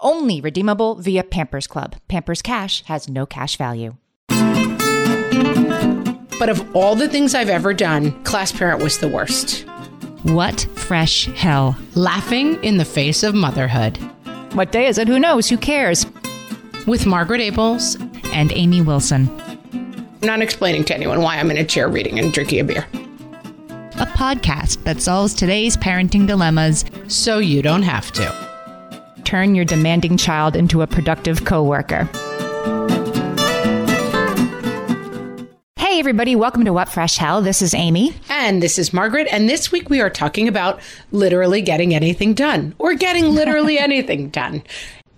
Only redeemable via Pampers Club. Pampers Cash has no cash value. But of all the things I've ever done, class parent was the worst. What fresh hell? Laughing in the face of motherhood. What day is it? Who knows? Who cares? With Margaret Ables And Amy Wilson. not explaining to anyone why I'm in a chair reading and drinking a beer. A podcast that solves today's parenting dilemmas. So you don't have to. Turn your demanding child into a productive coworker. Hey, everybody, welcome to What Fresh Hell. This is Amy. And this is Margaret, and this week we are talking about literally getting anything done or getting literally anything done.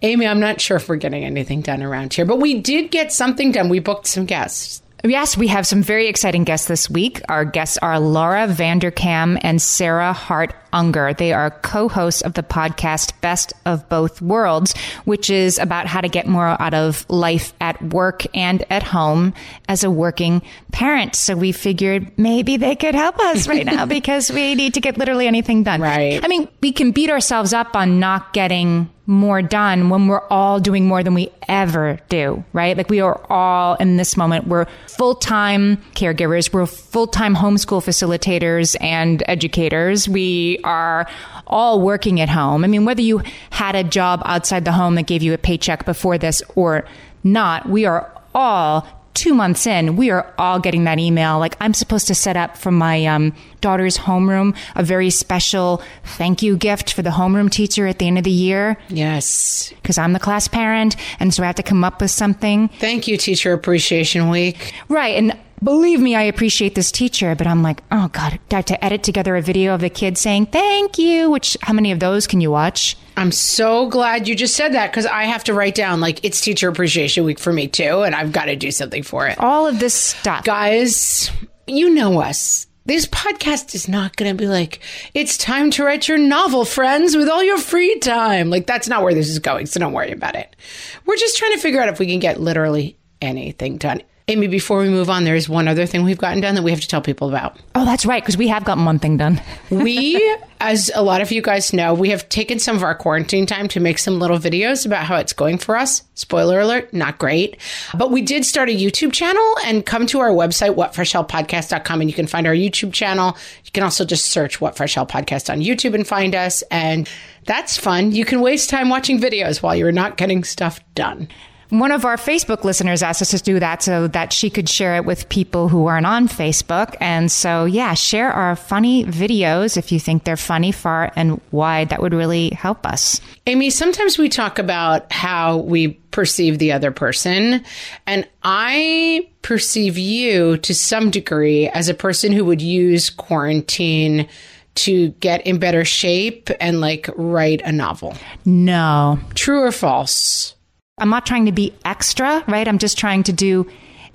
Amy, I'm not sure if we're getting anything done around here, but we did get something done. We booked some guests. Yes, we have some very exciting guests this week. Our guests are Laura Vanderkam and Sarah Hart Unger. They are co-hosts of the podcast Best of Both Worlds, which is about how to get more out of life at work and at home as a working parent. So we figured maybe they could help us right now because we need to get literally anything done. Right. I mean, we can beat ourselves up on not getting more done when we're all doing more than we ever do, right? Like we are all in this moment, we're full time caregivers, we're full time homeschool facilitators and educators. We are all working at home. I mean, whether you had a job outside the home that gave you a paycheck before this or not, we are all two months in, we are all getting that email. Like, I'm supposed to set up from my um, daughter's homeroom a very special thank you gift for the homeroom teacher at the end of the year Yes. because I'm the class parent. And so I have to come up with something. Thank you, Teacher Appreciation Week. Right. And believe me, I appreciate this teacher, but I'm like, oh God, I have to edit together a video of the kid saying thank you, which how many of those can you watch? I'm so glad you just said that because I have to write down, like, it's Teacher Appreciation Week for me too, and I've got to do something for it. All of this stuff. Guys, you know us. This podcast is not going to be like, it's time to write your novel, friends, with all your free time. Like, that's not where this is going, so don't worry about it. We're just trying to figure out if we can get literally anything done. Amy, before we move on, there's one other thing we've gotten done that we have to tell people about. Oh, that's right, because we have gotten one thing done. We, as a lot of you guys know, we have taken some of our quarantine time to make some little videos about how it's going for us. Spoiler alert, not great. But we did start a YouTube channel and come to our website, whatfreshhellpodcast.com, and you can find our YouTube channel. You can also just search What Fresh Hell Podcast on YouTube and find us. And that's fun. You can waste time watching videos while you're not getting stuff done. One of our Facebook listeners asked us to do that so that she could share it with people who aren't on Facebook. And so, yeah, share our funny videos if you think they're funny, far and wide. That would really help us. Amy, sometimes we talk about how we perceive the other person. And I perceive you to some degree as a person who would use quarantine to get in better shape and like write a novel. No, True or false? I'm not trying to be extra, right? I'm just trying to do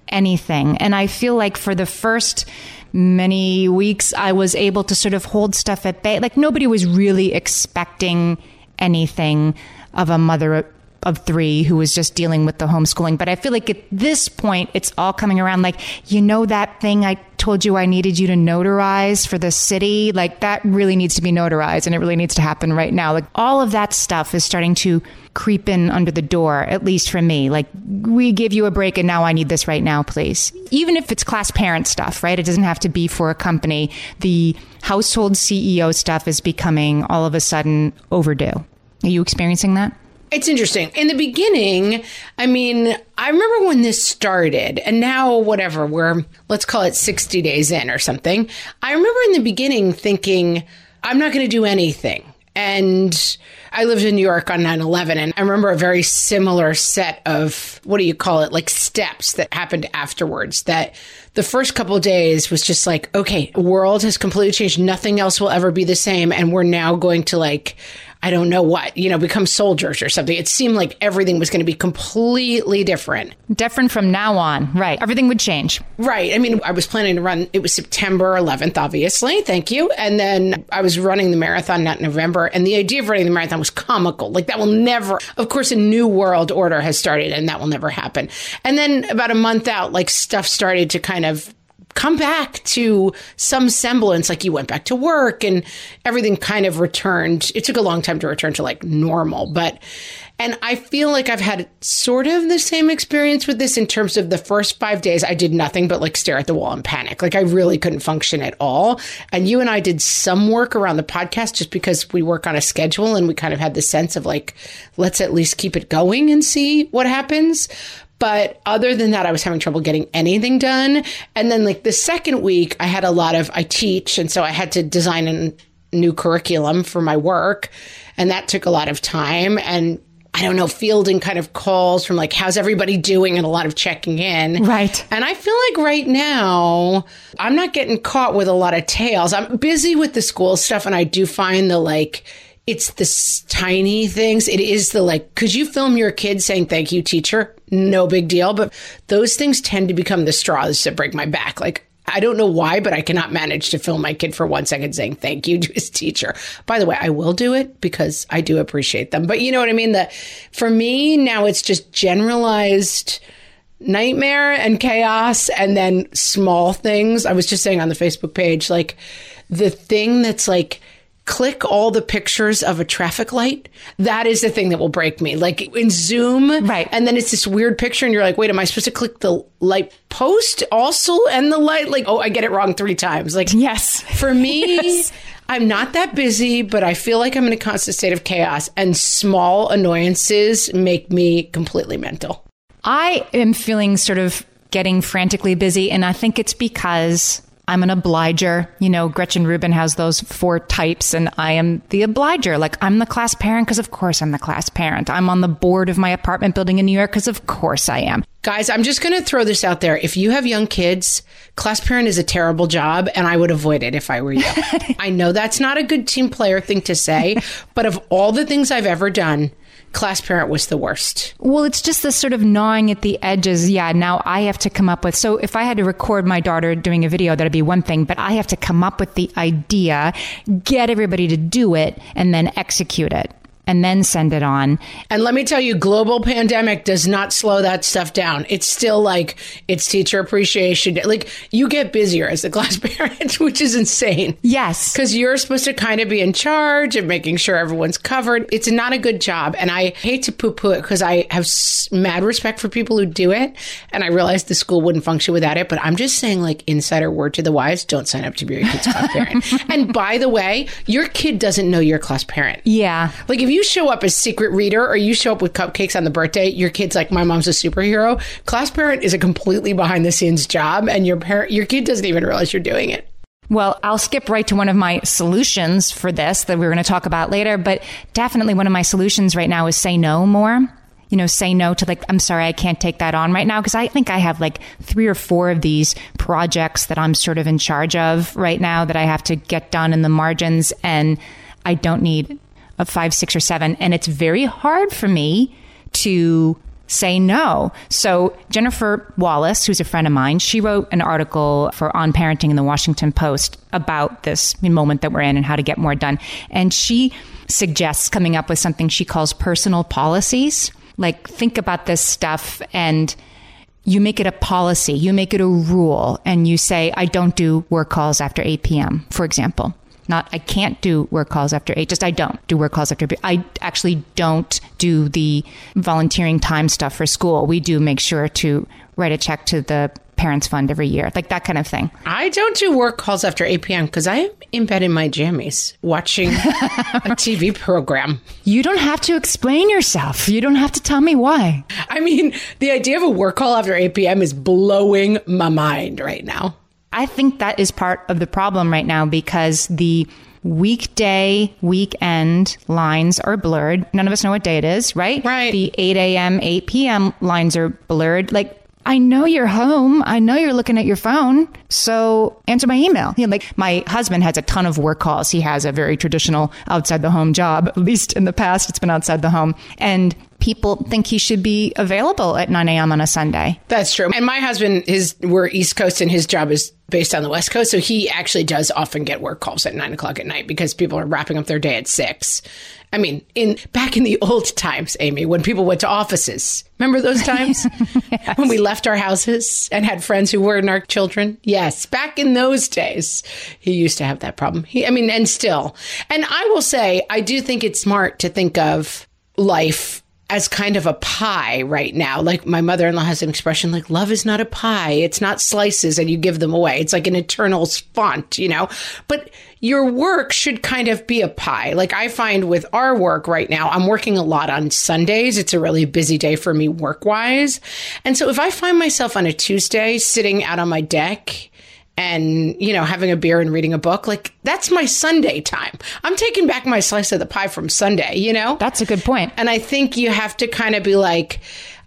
anything. And I feel like for the first many weeks, I was able to sort of hold stuff at bay. Like nobody was really expecting anything of a mother of three who was just dealing with the homeschooling. But I feel like at this point, it's all coming around like, you know, that thing I told you I needed you to notarize for the city, like that really needs to be notarized and it really needs to happen right now. Like all of that stuff is starting to creep in under the door, at least for me. Like, we give you a break and now I need this right now, please. Even if it's class parent stuff, right? It doesn't have to be for a company. The household CEO stuff is becoming all of a sudden overdue. Are you experiencing that? It's interesting. In the beginning, I mean, I remember when this started, and now, whatever, we're, let's call it 60 days in or something. I remember in the beginning thinking, I'm not going to do anything. And I lived in New York on 9 11, and I remember a very similar set of, what do you call it, like steps that happened afterwards. That the first couple days was just like, okay, world has completely changed. Nothing else will ever be the same. And we're now going to like, I don't know what, you know, become soldiers or something. It seemed like everything was going to be completely different. Different from now on. Right. Everything would change. Right. I mean, I was planning to run, it was September 11th, obviously. Thank you. And then I was running the marathon that November. And the idea of running the marathon was comical. Like that will never, of course, a new world order has started and that will never happen. And then about a month out, like stuff started to kind of come back to some semblance like you went back to work and everything kind of returned. It took a long time to return to like normal but and i feel like i've had sort of the same experience with this in terms of the first five days. I did nothing but like stare at the wall and panic. Like i really couldn't function at all. And you and i did some work around the podcast just because we work on a schedule and we kind of had the sense of like let's at least keep it going and see what happens but other than that, I was having trouble getting anything done. And then, like, the second week, I had a lot of, I teach. And so I had to design a new curriculum for my work. And that took a lot of time. And I don't know, fielding kind of calls from like, how's everybody doing? And a lot of checking in. Right. And I feel like right now, I'm not getting caught with a lot of tails. I'm busy with the school stuff. And I do find the like, it's the tiny things. It is the like, could you film your kid saying thank you, teacher? No big deal. But those things tend to become the straws that break my back. Like, I don't know why, but I cannot manage to film my kid for one second saying thank you to his teacher. By the way, I will do it because I do appreciate them. But you know what I mean? That for me now it's just generalized nightmare and chaos and then small things. I was just saying on the Facebook page, like the thing that's like, click all the pictures of a traffic light, that is the thing that will break me. Like in Zoom, right? And then it's this weird picture, and you're like, wait, am I supposed to click the light post also and the light? Like, oh, I get it wrong three times. Like, yes, for me. yes. I'm not that busy, but I feel like I'm in a constant state of chaos, and small annoyances make me completely mental. I am feeling sort of getting frantically busy, and I think it's because I'm an obliger. You know, Gretchen Rubin has those four types, and I am the obliger. Like, I'm the class parent because, of course, I'm the class parent. I'm on the board of my apartment building in New York because, of course, I am. Guys, I'm just going to throw this out there. If you have young kids, class parent is a terrible job, and I would avoid it if I were you. I know that's not a good team player thing to say, but of all the things I've ever done, class parent was the worst. Well, it's just this sort of gnawing at the edges. Yeah, now I have to come up with. So if I had to record my daughter doing a video, that'd be one thing, but I have to come up with the idea, get everybody to do it, and then execute it and then send it on. And let me tell you, global pandemic does not slow that stuff down. It's still like it's teacher appreciation. Like you get busier as a class parent, which is insane. Yes. Because you're supposed to kind of be in charge of making sure everyone's covered. It's not a good job. And I hate to poo poo it because I have mad respect for people who do it. And I realize the school wouldn't function without it. But I'm just saying, like, insider word to the wise don't sign up to be your kid's class parent. and by the way, your kid doesn't know your class parent. Yeah. Like if you you show up as secret reader or you show up with cupcakes on the birthday, your kid's like, my mom's a superhero. Class parent is a completely behind the scenes job, and your parent, your kid doesn't even realize you're doing it. Well, I'll skip right to one of my solutions for this that we're going to talk about later, but definitely one of my solutions right now is say no more. You know, say no to like, I'm sorry, I can't take that on right now because I think I have like three or four of these projects that I'm sort of in charge of right now that I have to get done in the margins and I don't need of five, six, or seven. And it's very hard for me to say no. So Jennifer Wallace, who's a friend of mine, she wrote an article for On Parenting in the Washington Post about this moment that we're in and how to get more done. And she suggests coming up with something she calls personal policies. like think about this stuff and you make it a policy, you make it a rule, and you say, I don't do work calls after 8 p.m., for example. Not I can't do work calls after 8, just I don't do work calls after 8. I actually don't do the volunteering time stuff for school. We do make sure to write a check to the parents fund every year, like that kind of thing. I don't do work calls after 8 p.m. because I am in bed in my jammies watching a TV program. You don't have to explain yourself. You don't have to tell me why. I mean, the idea of a work call after 8 p.m. is blowing my mind right now. I think that is part of the problem right now because the weekday, weekend lines are blurred. None of us know what day it is, right? Right. The 8 a.m., 8 p.m. lines are blurred. Like, I know you're home. I know you're looking at your phone. So answer my email. You know, like my husband has a ton of work calls. He has a very traditional outside the home job. At least in the past, it's been outside the home. And people think he should be available at 9 a.m. on a Sunday. That's true. And my husband, his we're East Coast, and his job is based on the West Coast, so he actually does often get work calls at nine o'clock at night because people are wrapping up their day at six. I mean, in back in the old times, Amy, when people went to offices, remember those times yes. when we left our houses and had friends who weren't our children? Yes, back in those days, he used to have that problem. He, I mean, and still, and I will say, I do think it's smart to think of life as kind of a pie right now. Like my mother in law has an expression like, love is not a pie. It's not slices and you give them away. It's like an eternal font, you know? But your work should kind of be a pie. Like I find with our work right now, I'm working a lot on Sundays. It's a really busy day for me work wise. And so if I find myself on a Tuesday sitting out on my deck, and you know having a beer and reading a book like that's my sunday time. I'm taking back my slice of the pie from sunday you know? That's a good point. And i think you have to kind of be like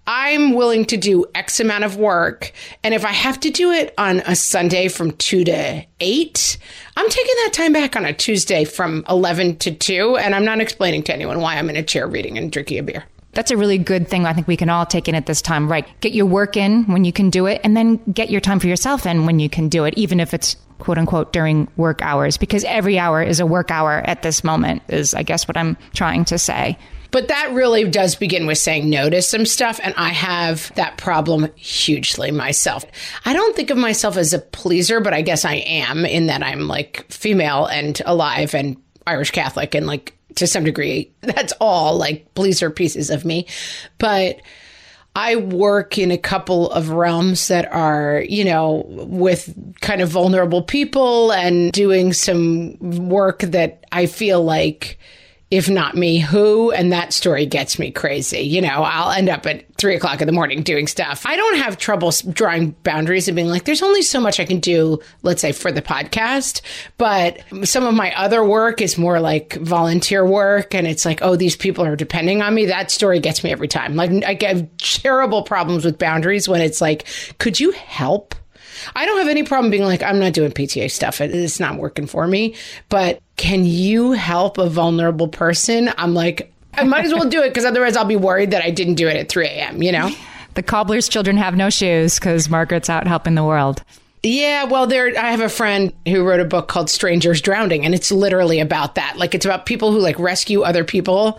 i'm willing to do x amount of work and if i have to do it on a sunday from 2 to 8 i'm taking that time back on a tuesday from 11 to 2 and i'm not explaining to anyone why i'm in a chair reading and drinking a beer that's a really good thing I think we can all take in at this time, right? Get your work in when you can do it, and then get your time for yourself in when you can do it, even if it's quote unquote during work hours, because every hour is a work hour at this moment, is I guess what I'm trying to say. But that really does begin with saying no to some stuff. And I have that problem hugely myself. I don't think of myself as a pleaser, but I guess I am in that I'm like female and alive and Irish Catholic and like to some degree. That's all like pleaser pieces of me. But I work in a couple of realms that are, you know, with kind of vulnerable people and doing some work that I feel like if not me, who? And that story gets me crazy. You know, I'll end up at three o'clock in the morning doing stuff. I don't have trouble drawing boundaries and being like, there's only so much I can do, let's say, for the podcast. But some of my other work is more like volunteer work. And it's like, oh, these people are depending on me. That story gets me every time. Like, I get terrible problems with boundaries when it's like, could you help? I don't have any problem being like, I'm not doing PTA stuff. It's not working for me. But can you help a vulnerable person? I'm like, I might as well do it because otherwise I'll be worried that I didn't do it at 3 a.m., you know? The cobbler's children have no shoes because Margaret's out helping the world. Yeah, well, there. I have a friend who wrote a book called "Strangers Drowning," and it's literally about that. Like, it's about people who like rescue other people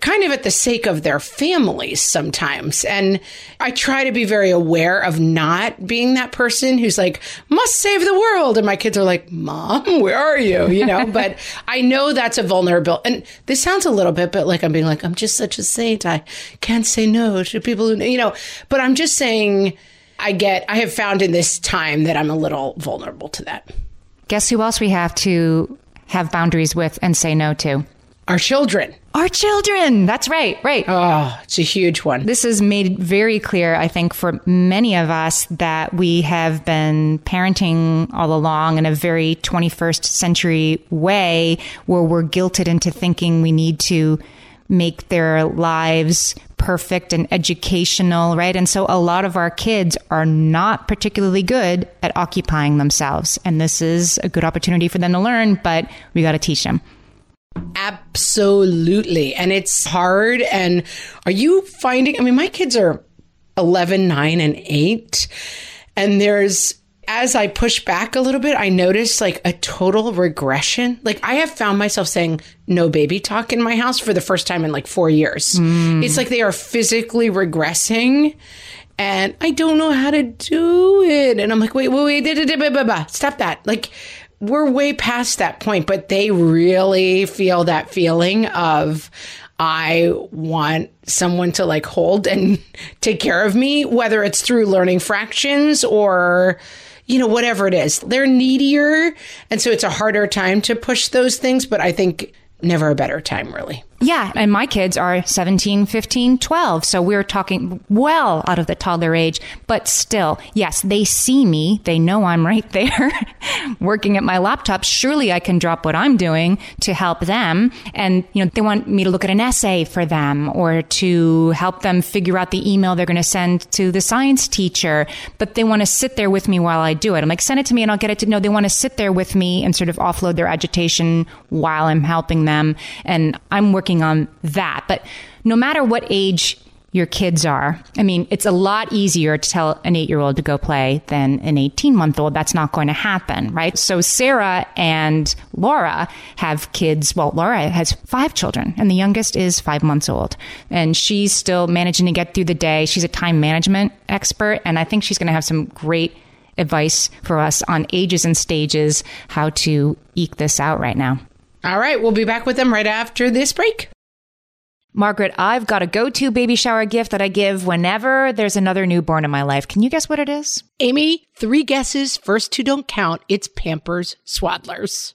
kind of at the sake of their families sometimes. And I try to be very aware of not being that person who's like, must save the world. And my kids are like, Mom, where are you? You know, but I know that's a vulnerable. And this sounds a little bit, but like I'm being like, I'm just such a saint. I can't say no to people who, you know, but I'm just saying, I get, I have found in this time that I'm a little vulnerable to that. Guess who else we have to have boundaries with and say no to? Our children. Our children. That's right. Right. Oh, it's a huge one. This is made very clear, I think, for many of us that we have been parenting all along in a very 21st century way where we're guilted into thinking we need to make their lives perfect and educational, right? And so a lot of our kids are not particularly good at occupying themselves. And this is a good opportunity for them to learn, but we got to teach them. Absolutely. And it's hard. And are you finding, I mean, my kids are 11, 9, and 8. And there's as I push back a little bit, I noticed like a total regression. Like I have found myself saying no baby talk in my house for the first time in like four years. Mm. It's like they are physically regressing and I don't know how to do it. And I'm like, wait, wait, wait, stop that. Like we're way past that point, but they really feel that feeling of, I want someone to like hold and take care of me, whether it's through learning fractions or, you know, whatever it is. They're needier. And so it's a harder time to push those things, but I think never a better time, really. Yeah. And my kids are 17, 15, 12. So we're talking well out of the toddler age, but still, yes, they see me. They know I'm right there working at my laptop. Surely I can drop what I'm doing to help them. And, you know, they want me to look at an essay for them or to help them figure out the email they're going to send to the science teacher. But they want to sit there with me while I do it. I'm like, send it to me and I'll get it to, no, they want to sit there with me and sort of offload their agitation while I'm helping them. And I'm working working on that. But no matter what age your kids are. I mean, it's a lot easier to tell an eight year old to go play than an 18 month old. That's not going to happen, right? So Sarah and Laura have kids. Well, Laura has five children and the youngest is five months old and she's still managing to get through the day. She's a time management expert and I think she's going to have some great advice for us on ages and stages, how to eke this out right now. All right, we'll be back with them right after this break. Margaret, I've got a go to baby shower gift that I give whenever there's another newborn in my life. Can you guess what it is? Amy, three guesses. First two don't count. It's Pampers Swaddlers.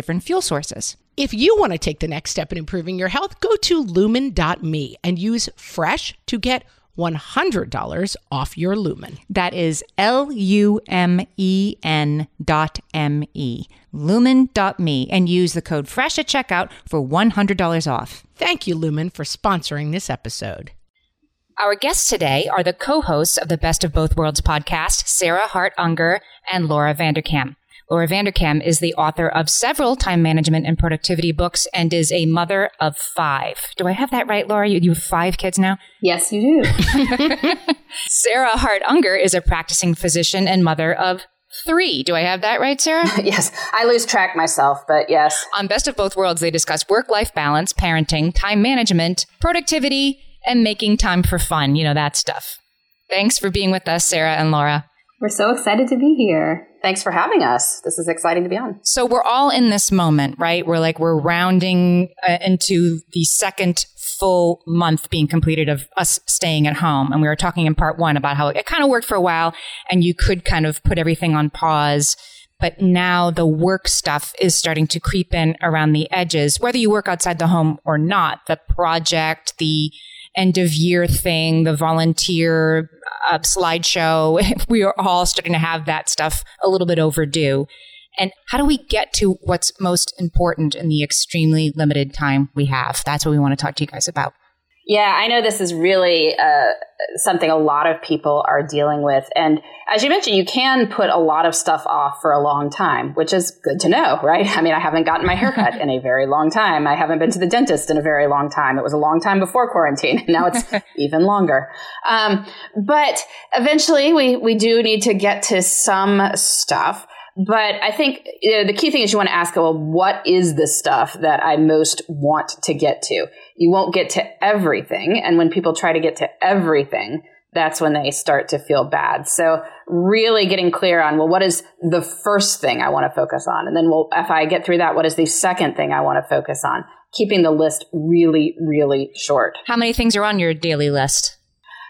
different fuel sources. If you want to take the next step in improving your health, go to lumen.me and use fresh to get $100 off your lumen. That is L U M E N dot M E. Lumen.me and use the code FRESH at checkout for $100 off. Thank you, Lumen, for sponsoring this episode. Our guests today are the co hosts of the Best of Both Worlds podcast, Sarah Hart Unger and Laura Vanderkam. Laura Vanderkam is the author of several time management and productivity books and is a mother of five. Do I have that right, Laura? You, you have five kids now? Yes, you do. Sarah Hart Unger is a practicing physician and mother of three. Do I have that right, Sarah? yes. I lose track myself, but yes. On Best of Both Worlds, they discuss work life balance, parenting, time management, productivity, and making time for fun. You know, that stuff. Thanks for being with us, Sarah and Laura. We're so excited to be here. Thanks for having us. This is exciting to be on. So we're all in this moment, right? We're like, we're rounding uh, into the second full month being completed of us staying at home. And we were talking in part one about how it kind of worked for a while and you could kind of put everything on pause. But now the work stuff is starting to creep in around the edges, whether you work outside the home or not. The project, the end of year thing, the volunteer uh, slideshow. we are all starting to have that stuff a little bit overdue. And how do we get to what's most important in the extremely limited time we have? That's what we want to talk to you guys about. Yeah, I know this is really uh, something a lot of people are dealing with. And as you mentioned, you can put a lot of stuff off for a long time, which is good to know, right? I mean, I haven't gotten my haircut in a very long time. I haven't been to the dentist in a very long time. It was a long time before quarantine. Now it's even longer. Um, but eventually we, we do need to get to some stuff. But I think you know, the key thing is you want to ask, well, what is the stuff that I most want to get to? You won't get to everything. And when people try to get to everything, that's when they start to feel bad. So really getting clear on, well, what is the first thing I want to focus on? And then well, if I get through that, what is the second thing I want to focus on? Keeping the list really, really short. How many things are on your daily list?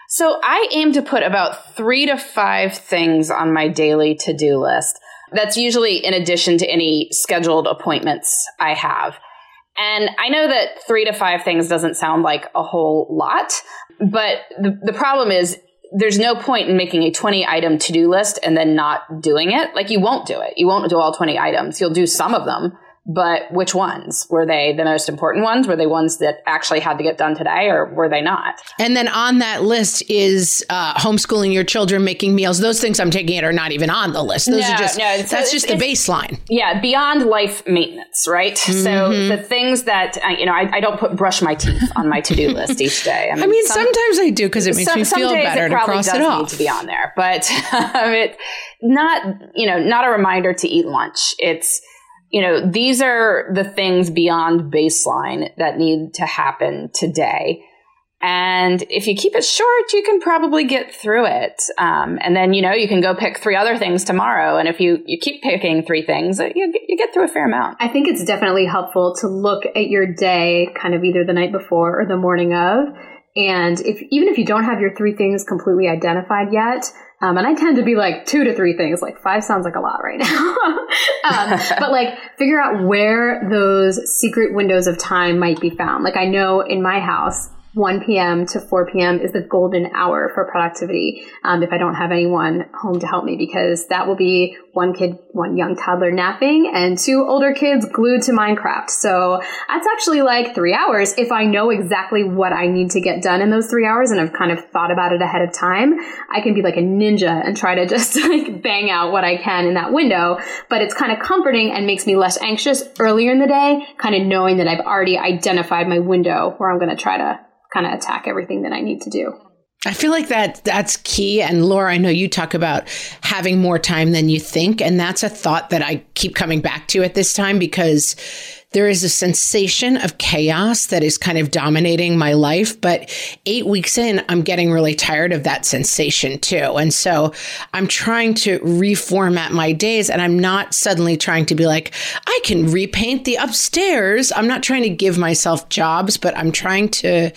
So I aim to put about three to five things on my daily to do list. That's usually in addition to any scheduled appointments I have. And I know that three to five things doesn't sound like a whole lot, but the, the problem is there's no point in making a 20 item to do list and then not doing it. Like you won't do it. You won't do all 20 items. You'll do some of them, but which ones? Were they the most important ones? Were they ones that actually had to get done today or were they not? And then on that list is uh, homeschooling your children, making meals. Those things I'm taking it are not even on the list. Those no, are just, no, so that's just the baseline. Yeah, beyond life maintenance, right? Mm-hmm. So the things that, you know, I, I, don't put brush my teeth on my to-do list each day. I mean, I mean some, sometimes I do because it makes some, me feel better to cross it off. Need to be on there, but um, it not, you know, not a reminder to eat lunch. It's, you know, these are the things beyond baseline that need to happen today. And if you keep it short, you can probably get through it. Um, and then, you know, you can go pick three other things tomorrow. And if you, you keep picking three things, uh, you, you get through a fair amount. I think it's definitely helpful to look at your day kind of either the night before or the morning of. And if, even if you don't have your three things completely identified yet, um, and I tend to be like two to three things. Like five sounds like a lot right now. um, but like figure out where those secret windows of time might be found. Like I know in my house, 1 p.m. to 4 p.m. is the golden hour for productivity um, if I don't have anyone home to help me because that will be one kid, one young toddler napping and two older kids glued to Minecraft. So that's actually like three hours if I know exactly what I need to get done in those three hours and I've kind of thought about it ahead of time. I can be like a ninja and try to just like bang out what I can in that window. But it's kind of comforting and makes me less anxious earlier in the day, kind of knowing that I've already identified my window where I'm going to try to kind of attack everything that I need to do. I feel like that that's key. And Laura, I know you talk about having more time than you think. And that's a thought that I keep coming back to at this time because there is a sensation of chaos that is kind of dominating my life. But eight weeks in, I'm getting really tired of that sensation too. And so I'm trying to reformat my days and I'm not suddenly trying to be like, I can repaint the upstairs. I'm not trying to give myself jobs, but I'm trying to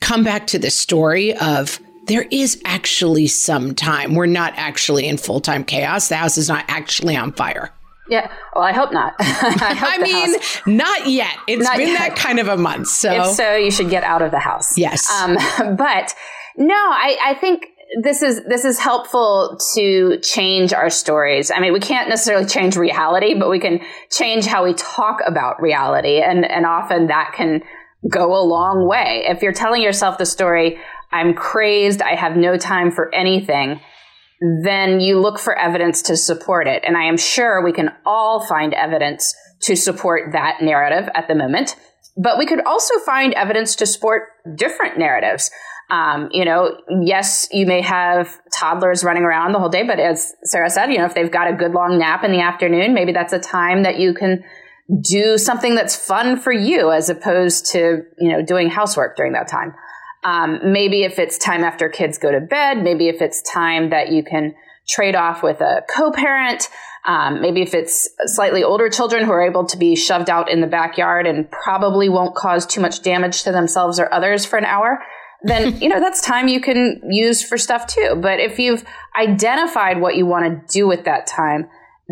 come back to the story of there is actually some time. We're not actually in full time chaos. The house is not actually on fire. Yeah. Well, I hope not. I, hope I mean, house. not yet. It's not been yet. that kind of a month. So, if so, you should get out of the house. Yes. Um, but no, I, I think this is this is helpful to change our stories. I mean, we can't necessarily change reality, but we can change how we talk about reality, and and often that can go a long way. If you're telling yourself the story, "I'm crazed. I have no time for anything." Then you look for evidence to support it. And I am sure we can all find evidence to support that narrative at the moment. But we could also find evidence to support different narratives. Um, you know, yes, you may have toddlers running around the whole day, but as Sarah said, you know, if they've got a good long nap in the afternoon, maybe that's a time that you can do something that's fun for you as opposed to, you know, doing housework during that time. Um, maybe if it's time after kids go to bed, maybe if it's time that you can trade off with a co-parent, um, maybe if it's slightly older children who are able to be shoved out in the backyard and probably won't cause too much damage to themselves or others for an hour, then you know that's time you can use for stuff too. But if you've identified what you want to do with that time,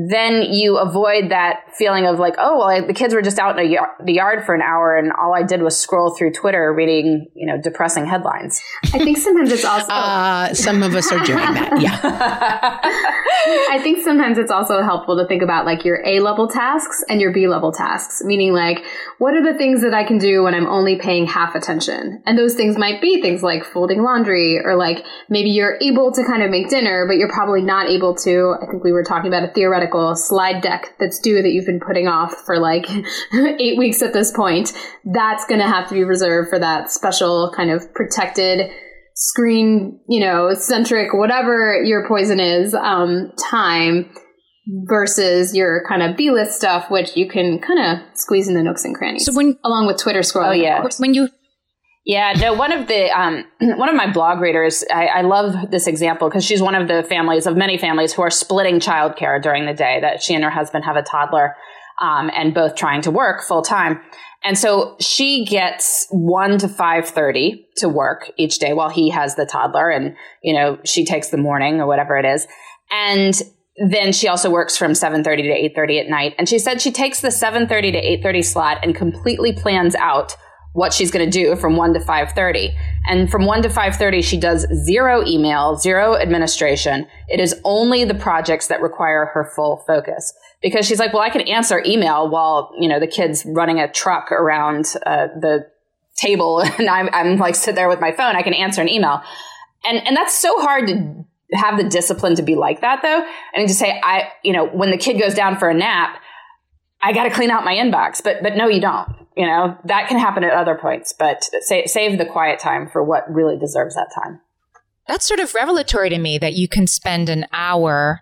then you avoid that feeling of like, oh, well, I, the kids were just out in yard, the yard for an hour and all I did was scroll through Twitter reading, you know, depressing headlines. I think sometimes it's also. Uh, some of us are doing that. Yeah. I think sometimes it's also helpful to think about like your A level tasks and your B level tasks, meaning like, what are the things that I can do when I'm only paying half attention? And those things might be things like folding laundry or like maybe you're able to kind of make dinner, but you're probably not able to. I think we were talking about a theoretical slide deck that's due that you've been putting off for like eight weeks at this point, that's going to have to be reserved for that special kind of protected screen, you know, centric, whatever your poison is, um, time versus your kind of B list stuff, which you can kind of squeeze in the nooks and crannies. So when, along with Twitter scrolling. Oh, yeah. When you yeah, no, one of the um, one of my blog readers, I, I love this example because she's one of the families of many families who are splitting childcare during the day. That she and her husband have a toddler, um, and both trying to work full time. And so she gets one to five thirty to work each day while he has the toddler, and you know she takes the morning or whatever it is, and then she also works from 7.30 to 8.30 at night and she said she takes the 7.30 to 8.30 slot and completely plans out what she's going to do from 1 to 5:30. And from 1 to 5:30 she does zero email, zero administration. It is only the projects that require her full focus. Because she's like, "Well, I can answer email while, you know, the kids running a truck around uh, the table and I'm, I'm like sit there with my phone. I can answer an email." And and that's so hard to have the discipline to be like that though. and to say I, you know, when the kid goes down for a nap, I got to clean out my inbox. But but no you don't you know, that can happen at other points, but sa- save the quiet time for what really deserves that time. That's sort of revelatory to me that you can spend an hour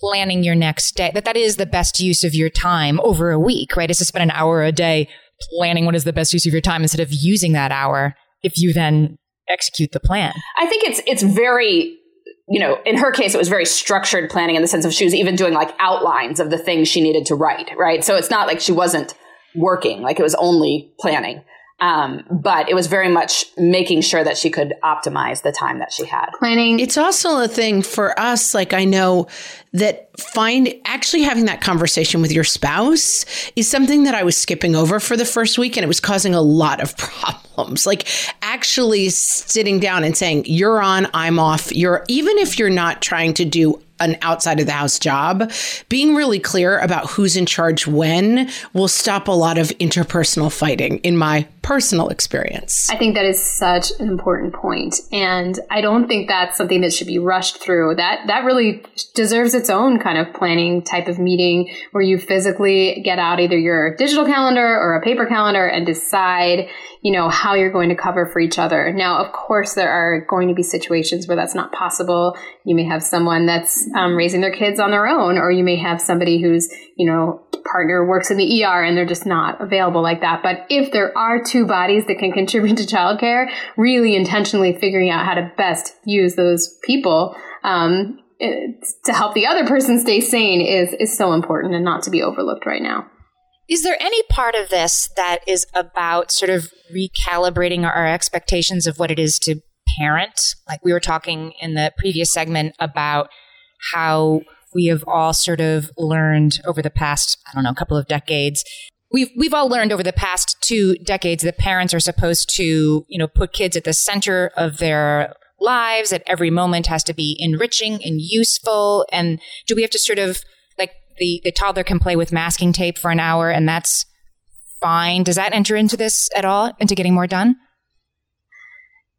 planning your next day, that that is the best use of your time over a week, right? Is to spend an hour a day planning what is the best use of your time instead of using that hour if you then execute the plan. I think it's it's very you know, in her case, it was very structured planning in the sense of she was even doing like outlines of the things she needed to write, right? So it's not like she wasn't working. Like it was only planning. Um, but it was very much making sure that she could optimize the time that she had. Planning. It's also a thing for us. Like I know that find actually having that conversation with your spouse is something that I was skipping over for the first week and it was causing a lot of problems. Like actually sitting down and saying, you're on, I'm off. You're, even if you're not trying to do an outside of the house job, being really clear about who's in charge when will stop a lot of interpersonal fighting in my personal experience. I think that is such an important point and I don't think that's something that should be rushed through. That that really deserves its own kind of planning type of meeting where you physically get out either your digital calendar or a paper calendar and decide, you know, how you're going to cover for each other. Now, of course, there are going to be situations where that's not possible. You may have someone that's um, raising their kids on their own, or you may have somebody who's, you know, partner works in the ER and they're just not available like that. But if there are two bodies that can contribute to childcare, really intentionally figuring out how to best use those people um, to help the other person stay sane is is so important and not to be overlooked right now. Is there any part of this that is about sort of recalibrating our expectations of what it is to parent? Like we were talking in the previous segment about how we have all sort of learned over the past, I don't know, couple of decades. We've, we've all learned over the past two decades that parents are supposed to, you know, put kids at the center of their lives, that every moment has to be enriching and useful. And do we have to sort of, like, the, the toddler can play with masking tape for an hour and that's fine? Does that enter into this at all, into getting more done?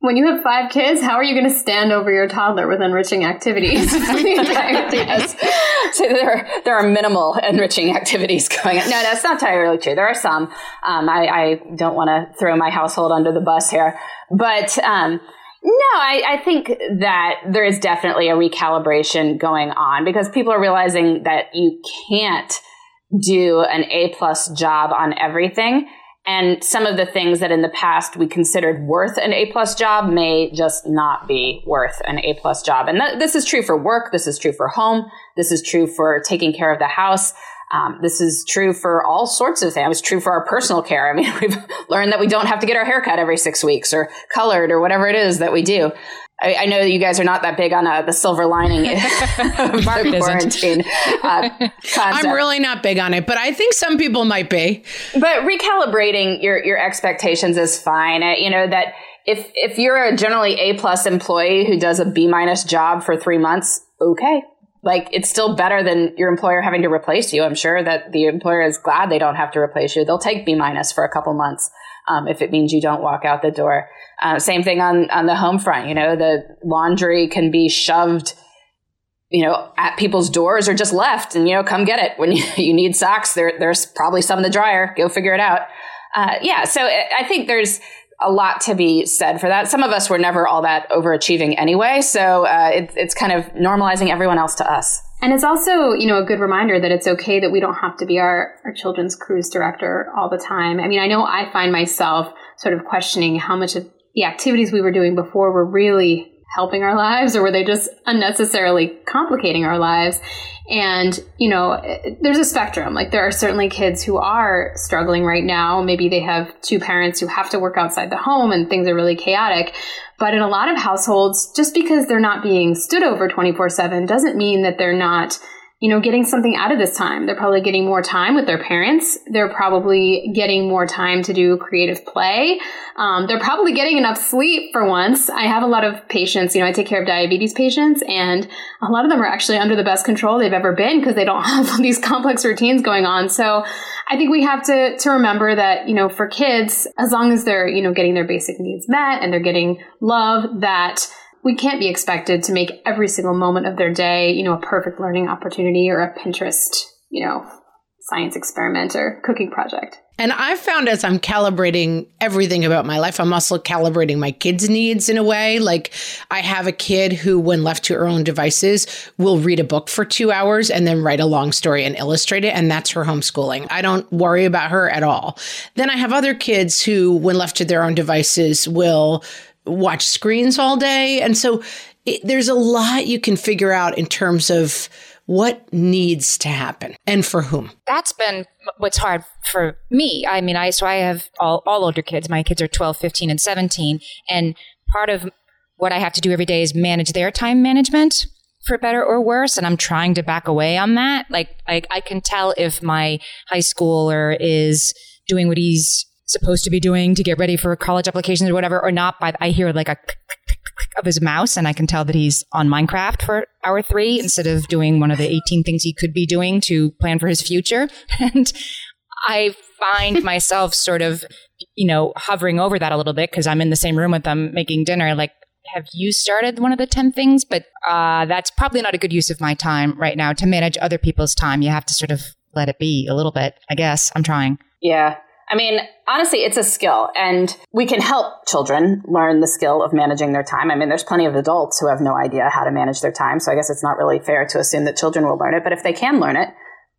When you have five kids, how are you going to stand over your toddler with enriching activities for the entire yes. So there, are, there are minimal enriching activities going on. No, that's not entirely true. There are some. Um, I, I, don't want to throw my household under the bus here, but um, no, I, I think that there is definitely a recalibration going on because people are realizing that you can't do an A plus job on everything and some of the things that in the past we considered worth an A plus job may just not be worth an A plus job. And th- this is true for work. This is true for home. This is true for taking care of the house. Um, this is true for all sorts of things. It's true for our personal care. I mean, we've learned that we don't have to get our hair cut every six weeks or colored or whatever it is that we do. I, I, know that you guys are not that big on uh, the silver lining of the quarantine uh, I'm really not big on it, but I think some people might be. But recalibrating your your expectations is fine. Uh, you know that if if you're a generally A plus employee who does a B minus job for three months, okay. Like it's still better than your employer having to replace you. I'm sure that the employer is glad they don't have to replace you. They'll take B minus for a couple months um, if it means you don't walk out the door. Uh, same thing on on the home front. You know, the laundry can be shoved, you know, at people's doors or just left, and you know, come get it when you, you need socks. There, there's probably some in the dryer. Go figure it out. Uh, yeah, so I think there's a lot to be said for that. Some of us were never all that overachieving anyway, so uh, it, it's kind of normalizing everyone else to us. And it's also, you know, a good reminder that it's okay that we don't have to be our, our children's cruise director all the time. I mean, I know I find myself sort of questioning how much of the activities we were doing before were really helping our lives or were they just unnecessarily complicating our lives? And, you know, there's a spectrum. Like there are certainly kids who are struggling right now. Maybe they have two parents who have to work outside the home and things are really chaotic. But in a lot of households, just because they're not being stood over 24 7 doesn't mean that they're not you know, getting something out of this time. They're probably getting more time with their parents. They're probably getting more time to do creative play. Um, they're probably getting enough sleep for once. I have a lot of patients, you know, I take care of diabetes patients, and a lot of them are actually under the best control they've ever been because they don't have these complex routines going on. So I think we have to, to remember that, you know, for kids, as long as they're, you know, getting their basic needs met and they're getting love, that we can't be expected to make every single moment of their day, you know, a perfect learning opportunity or a Pinterest, you know, science experiment or cooking project. And I've found as I'm calibrating everything about my life, I'm also calibrating my kids' needs in a way. Like I have a kid who, when left to her own devices, will read a book for two hours and then write a long story and illustrate it. And that's her homeschooling. I don't worry about her at all. Then I have other kids who, when left to their own devices, will watch screens all day. And so it, there's a lot you can figure out in terms of what needs to happen and for whom. That's been what's hard for me. I mean, I so I have all, all older kids. My kids are 12, 15 and 17 and part of what I have to do every day is manage their time management for better or worse and i'm trying to back away on that like, like i can tell if my high schooler is doing what he's supposed to be doing to get ready for college applications or whatever, or not. By I hear like a of his mouse, and I can tell that he's on Minecraft for hour three instead of doing one of the 18 things he could be doing to plan for his future. And I find myself sort of, you know, hovering over that a little bit because I'm in the same room with them making dinner. Like, have you started one of the 10 things? But uh, that's probably not a good use of my time right now to manage other people's time. You have to sort of let it be a little bit, I guess. I'm trying. Yeah. I mean, honestly, it's a skill and we can help children learn the skill of managing their time. I mean, there's plenty of adults who have no idea how to manage their time. So I guess it's not really fair to assume that children will learn it. But if they can learn it,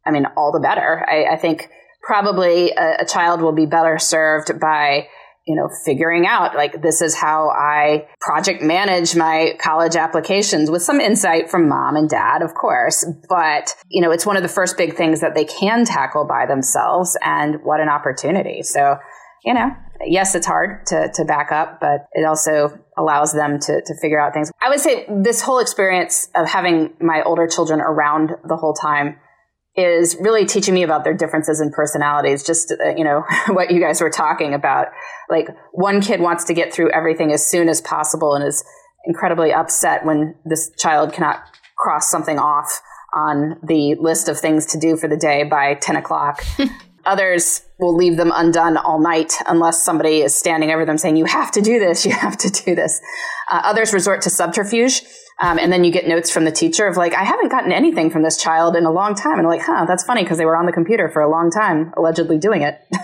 I mean, all the better. I, I think probably a, a child will be better served by you know, figuring out like this is how I project manage my college applications with some insight from mom and dad, of course. But, you know, it's one of the first big things that they can tackle by themselves. And what an opportunity. So, you know, yes, it's hard to, to back up, but it also allows them to, to figure out things. I would say this whole experience of having my older children around the whole time is really teaching me about their differences in personalities. Just, uh, you know, what you guys were talking about. Like one kid wants to get through everything as soon as possible and is incredibly upset when this child cannot cross something off on the list of things to do for the day by 10 o'clock. Others will leave them undone all night unless somebody is standing over them saying, you have to do this, you have to do this. Uh, others resort to subterfuge. Um, and then you get notes from the teacher of like, I haven't gotten anything from this child in a long time. And like, huh, that's funny because they were on the computer for a long time, allegedly doing it.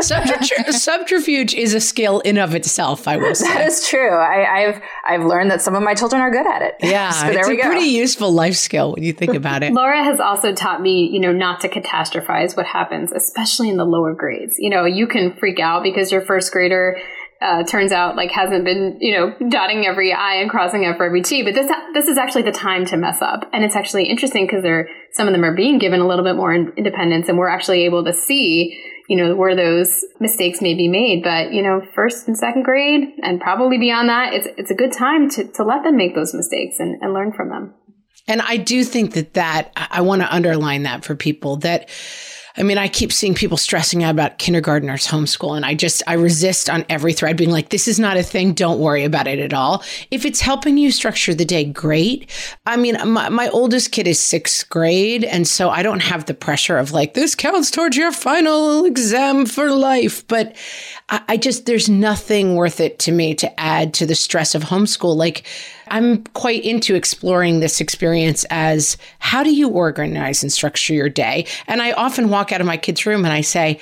subterfuge is a skill in of itself. I will say that is true. I, have I've learned that some of my children are good at it. Yeah, so there it's we a go. pretty useful life skill when you think about it. Laura has also taught me, you know, not to catastrophize what happens, especially in the lower grades. You know, you can freak out because your first grader uh, turns out like hasn't been you know dotting every i and crossing every t but this this is actually the time to mess up and it's actually interesting because they're some of them are being given a little bit more independence and we're actually able to see you know, where those mistakes may be made. But, you know, first and second grade and probably beyond that, it's, it's a good time to, to let them make those mistakes and, and learn from them. And I do think that that, I want to underline that for people that, I mean, I keep seeing people stressing out about kindergartners homeschool, and I just, I resist on every thread being like, this is not a thing. Don't worry about it at all. If it's helping you structure the day, great. I mean, my, my oldest kid is sixth grade, and so I don't have the pressure of like, this counts towards your final exam for life. But I, just, there's nothing worth it to me to add to the stress of homeschool. Like, I'm quite into exploring this experience as how do you organize and structure your day? And I often walk out of my kid's room and I say,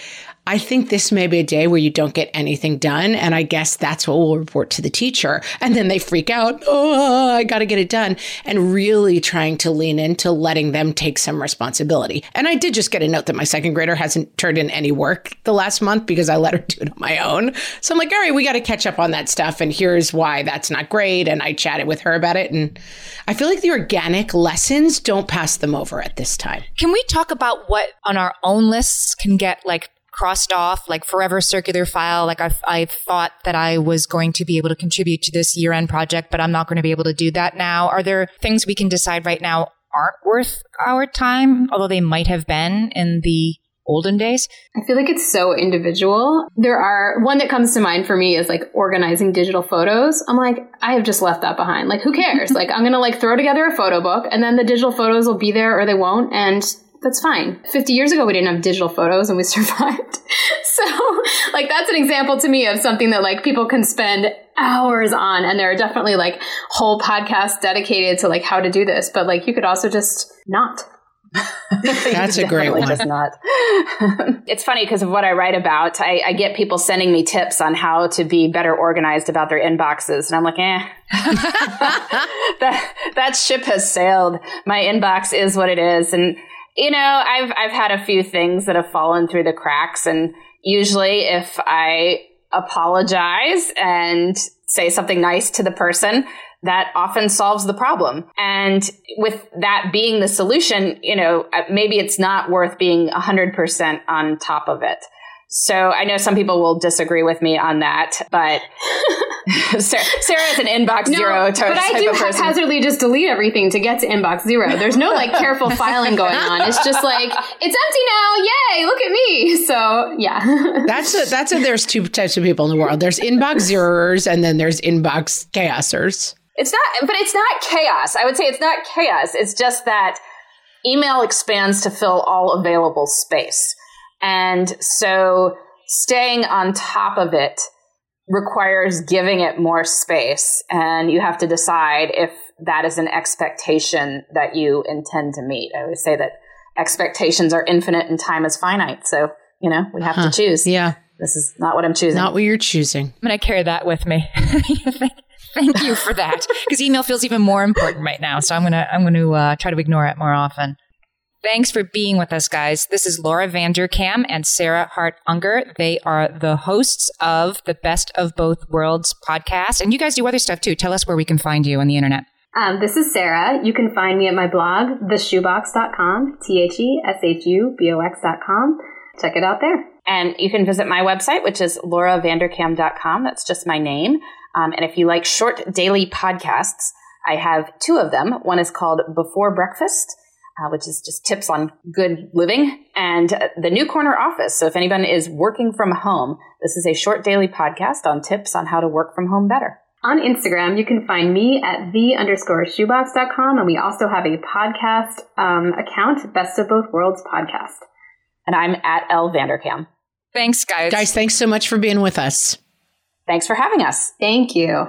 I think this may be a day where you don't get anything done. And I guess that's what we'll report to the teacher. And then they freak out. Oh, I got to get it done. And really trying to lean into letting them take some responsibility. And I did just get a note that my second grader hasn't turned in any work the last month because I let her do it on my own. So I'm like, all right, we got to catch up on that stuff. And here's why that's not great. And I chatted with her about it. And I feel like the organic lessons don't pass them over at this time. Can we talk about what on our own lists can get like crossed off, like forever circular file. Like I, I thought that I was going to be able to contribute to this year end project, but I'm not going to be able to do that now. Are there things we can decide right now aren't worth our time, although they might have been in the olden days? I feel like it's so individual. There are one that comes to mind for me is like organizing digital photos. I'm like, I have just left that behind. Like, who cares? like, I'm gonna like throw together a photo book and then the digital photos will be there or they won't. And that's fine. 50 years ago, we didn't have digital photos and we survived. so, like, that's an example to me of something that, like, people can spend hours on. And there are definitely, like, whole podcasts dedicated to, like, how to do this. But, like, you could also just not. That's a great one. Just not. it's funny because of what I write about. I, I, get people sending me tips on how to be better organized about their inboxes, and I'm like, eh, that that ship has sailed. My inbox is what it is, and you know, I've I've had a few things that have fallen through the cracks and usually if I apologize and say something nice to the person, that often solves the problem. And with that being the solution, you know, uh, maybe it's not worth being 100% on top of it. So I know some people will disagree with me on that, but Sarah, Sarah is an inbox no, zero but I do haphazardly just delete everything to get to inbox zero. There's no like careful filing going on. It's just like it's empty now. Yay! Look at me. So yeah, that's a, that's a, there's two types of people in the world. There's inbox zeroers and then there's inbox chaosers. It's not, but it's not chaos. I would say it's not chaos. It's just that email expands to fill all available space. And so staying on top of it requires giving it more space. And you have to decide if that is an expectation that you intend to meet. I always say that expectations are infinite and time is finite. So, you know, we have huh. to choose. Yeah. This is not what I'm choosing. Not what you're choosing. I'm going to carry that with me. Thank you for that. Because email feels even more important right now. So I'm going to, I'm going to uh, try to ignore it more often. Thanks for being with us, guys. This is Laura Vanderkam and Sarah Hart Unger. They are the hosts of the Best of Both Worlds podcast. And you guys do other stuff too. Tell us where we can find you on the internet. Um, this is Sarah. You can find me at my blog, theshubox.com, T H E S H U B O X.com. Check it out there. And you can visit my website, which is lauravanderkam.com. That's just my name. Um, and if you like short daily podcasts, I have two of them. One is called Before Breakfast uh, which is just tips on good living, and the New Corner Office. So if anyone is working from home, this is a short daily podcast on tips on how to work from home better. On Instagram, you can find me at the underscore shubox.com, and we also have a podcast um, account, Best of Both Worlds Podcast. And I'm at L Vanderkam. Thanks, guys. Guys, thanks so much for being with us. Thanks for having us. Thank you.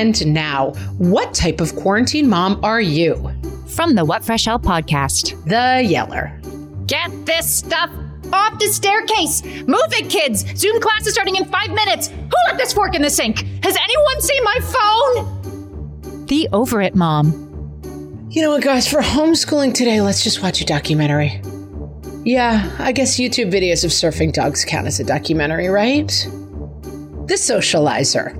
And now, what type of quarantine mom are you? From the What Fresh Hell podcast. The Yeller. Get this stuff off the staircase. Move it, kids. Zoom class is starting in five minutes. Who left this fork in the sink? Has anyone seen my phone? The Over It Mom. You know what, guys, for homeschooling today, let's just watch a documentary. Yeah, I guess YouTube videos of surfing dogs count as a documentary, right? The Socializer.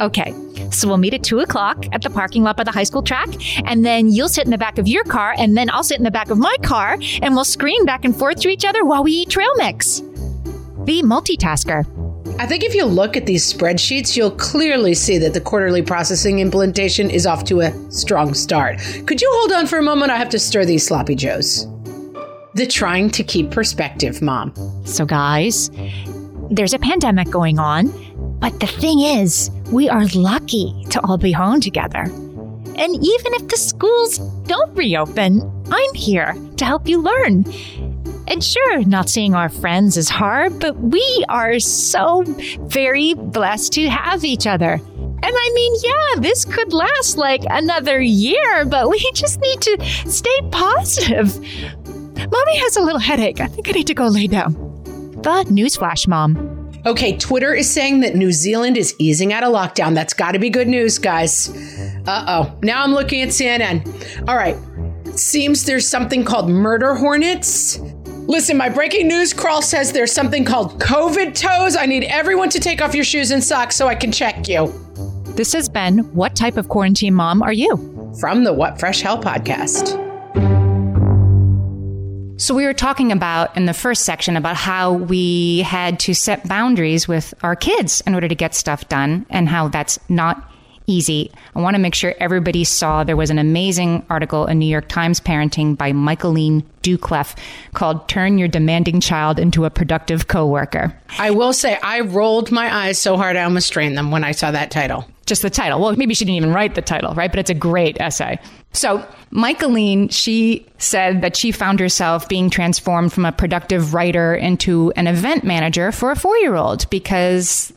Okay, so we'll meet at two o'clock at the parking lot by the high school track, and then you'll sit in the back of your car, and then I'll sit in the back of my car, and we'll scream back and forth to each other while we eat trail mix. The multitasker. I think if you look at these spreadsheets, you'll clearly see that the quarterly processing implementation is off to a strong start. Could you hold on for a moment? I have to stir these sloppy joes. The trying to keep perspective, mom. So, guys, there's a pandemic going on, but the thing is, we are lucky to all be home together. And even if the schools don't reopen, I'm here to help you learn. And sure, not seeing our friends is hard, but we are so very blessed to have each other. And I mean, yeah, this could last like another year, but we just need to stay positive. Mommy has a little headache. I think I need to go lay down. The newsflash, Mom. Okay, Twitter is saying that New Zealand is easing out of lockdown. That's got to be good news, guys. Uh oh. Now I'm looking at CNN. All right. Seems there's something called murder hornets. Listen, my breaking news crawl says there's something called COVID toes. I need everyone to take off your shoes and socks so I can check you. This has been What Type of Quarantine Mom Are You? From the What Fresh Hell podcast. So, we were talking about in the first section about how we had to set boundaries with our kids in order to get stuff done and how that's not easy. I want to make sure everybody saw there was an amazing article in New York Times Parenting by Michaeleen Doucleff called Turn Your Demanding Child into a Productive Coworker. I will say, I rolled my eyes so hard I almost strained them when I saw that title. Just the title. Well, maybe she didn't even write the title, right? But it's a great essay. So, Michaeleen, she said that she found herself being transformed from a productive writer into an event manager for a four year old because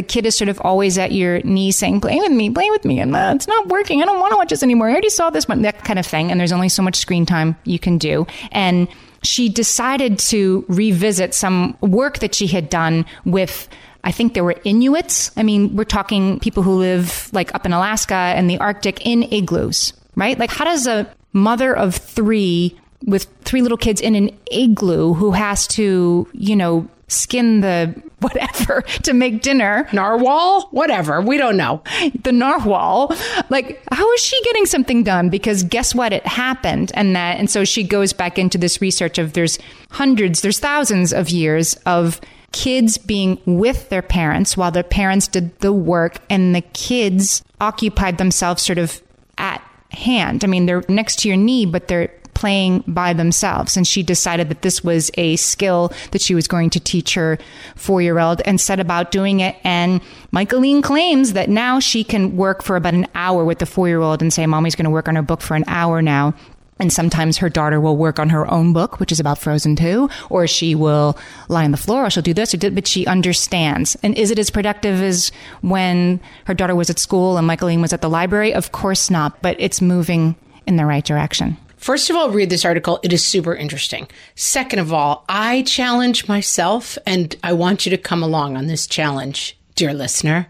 the kid is sort of always at your knee saying, play with me, play with me. And uh, it's not working. I don't want to watch this anymore. I already saw this one, that kind of thing. And there's only so much screen time you can do. And she decided to revisit some work that she had done with I think there were Inuits. I mean, we're talking people who live like up in Alaska and the Arctic in igloos, right? Like, how does a mother of three with three little kids in an igloo who has to, you know, skin the whatever to make dinner. Narwhal? Whatever. We don't know. The narwhal. Like, how is she getting something done? Because guess what? It happened. And that, and so she goes back into this research of there's hundreds, there's thousands of years of kids being with their parents while their parents did the work and the kids occupied themselves sort of at hand. I mean, they're next to your knee, but they're playing by themselves. And she decided that this was a skill that she was going to teach her four year old and set about doing it. And Michaeleen claims that now she can work for about an hour with the four year old and say, Mommy's going to work on her book for an hour now. And sometimes her daughter will work on her own book, which is about Frozen 2, or she will lie on the floor, or she'll do this, or do, but she understands. And is it as productive as when her daughter was at school and Michaeleen was at the library? Of course not, but it's moving in the right direction. First of all, read this article. It is super interesting. Second of all, I challenge myself and I want you to come along on this challenge, dear listener.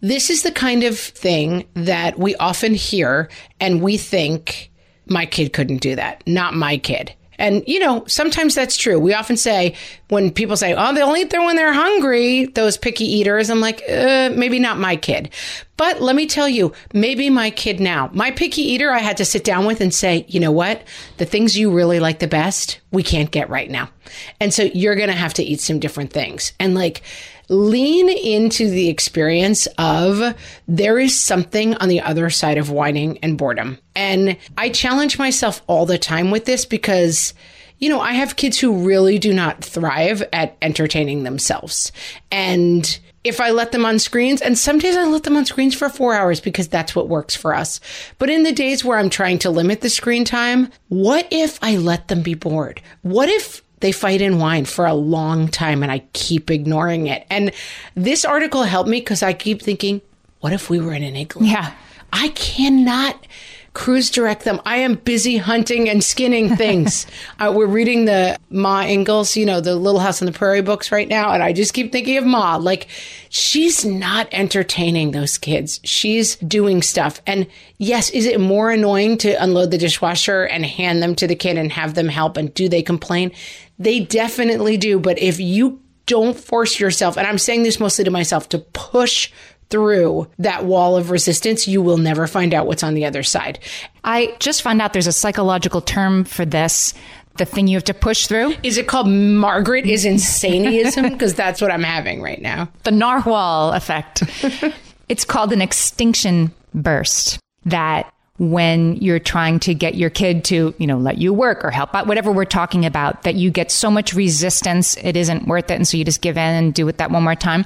This is the kind of thing that we often hear and we think my kid couldn't do that. Not my kid. And, you know, sometimes that's true. We often say when people say, oh, they'll eat there when they're hungry, those picky eaters, I'm like, uh, maybe not my kid. But let me tell you, maybe my kid now. My picky eater, I had to sit down with and say, you know what? The things you really like the best, we can't get right now. And so you're going to have to eat some different things. And like, lean into the experience of there is something on the other side of whining and boredom. And I challenge myself all the time with this because you know, I have kids who really do not thrive at entertaining themselves. And if I let them on screens, and some days I let them on screens for four hours because that's what works for us. But in the days where I'm trying to limit the screen time, what if I let them be bored? What if they fight and whine for a long time and I keep ignoring it. And this article helped me because I keep thinking, what if we were in an igloo? Yeah. I cannot cruise direct them. I am busy hunting and skinning things. uh, we're reading the Ma Ingalls, you know, the Little House on the Prairie books right now, and I just keep thinking of Ma. Like, she's not entertaining those kids. She's doing stuff. And yes, is it more annoying to unload the dishwasher and hand them to the kid and have them help? And do they complain? They definitely do. But if you don't force yourself, and I'm saying this mostly to myself, to push through that wall of resistance, you will never find out what's on the other side. I just found out there's a psychological term for this. The thing you have to push through. Is it called Margaret is insaneism? Because that's what I'm having right now. The narwhal effect. it's called an extinction burst. That when you're trying to get your kid to, you know, let you work or help out, whatever we're talking about, that you get so much resistance, it isn't worth it. And so you just give in and do it that one more time.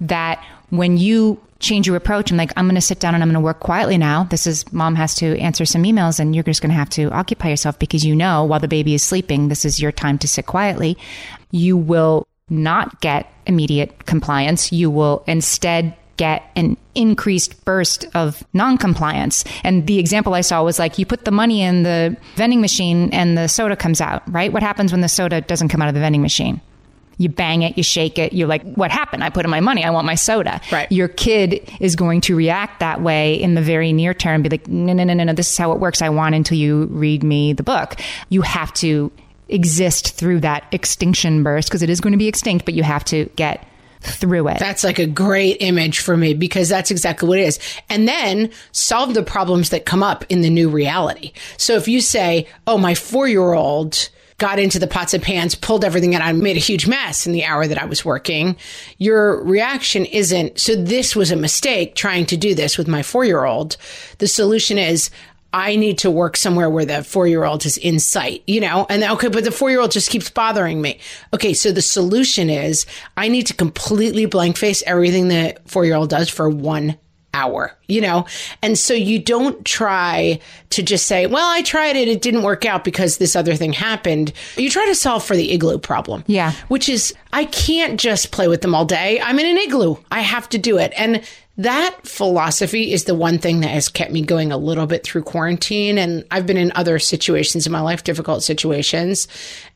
That when you change your approach and like i'm going to sit down and i'm going to work quietly now this is mom has to answer some emails and you're just going to have to occupy yourself because you know while the baby is sleeping this is your time to sit quietly you will not get immediate compliance you will instead get an increased burst of non-compliance. And the example I saw was like you put the money in the vending machine and the soda comes out, right? What happens when the soda doesn't come out of the vending machine? you bang it, you shake it, you're like, what happened? I put in my money, I want my soda. Right. Your kid is going to react that way in the very near term, be like, no, no, no, no, no, this is how it works. I want until you read me the book. You have to exist through that extinction burst because it is going to be extinct, but you have to get through it. That's like a great image for me because that's exactly what it is. And then solve the problems that come up in the new reality. So if you say, oh, my four year old, got into the pots and pans, pulled everything out, and made a huge mess in the hour that I was working, your reaction isn't, so this was a mistake trying to do this with my four year old. The solution is, I need to work somewhere where the four year old is in sight, you know? And then, okay, but the four year old just keeps bothering me. Okay, so the solution is I need to completely blank face everything the four year old does for one hour, you know? And so you don't try to just say, well, I tried it. It didn't work out because this other thing happened. You try to solve for the igloo problem. Yeah. Which is, I can't just play with them all day. I'm in an igloo. I have to do it. And that philosophy is the one thing that has kept me going a little bit through quarantine. And I've been in other situations in my life, difficult situations.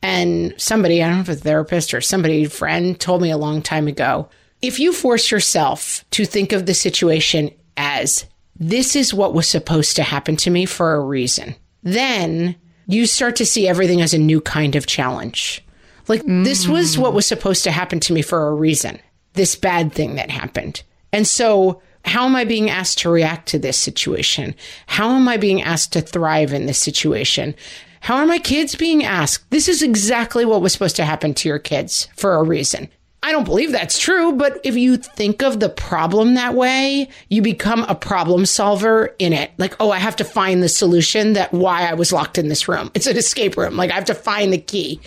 And somebody, I don't know if a therapist or somebody, friend told me a long time ago, if you force yourself to think of the situation as this is what was supposed to happen to me for a reason, then you start to see everything as a new kind of challenge. Like this was what was supposed to happen to me for a reason. This bad thing that happened. And so how am I being asked to react to this situation? How am I being asked to thrive in this situation? How are my kids being asked? This is exactly what was supposed to happen to your kids for a reason. I don't believe that's true, but if you think of the problem that way, you become a problem solver in it. Like, oh, I have to find the solution that why I was locked in this room. It's an escape room. Like, I have to find the key.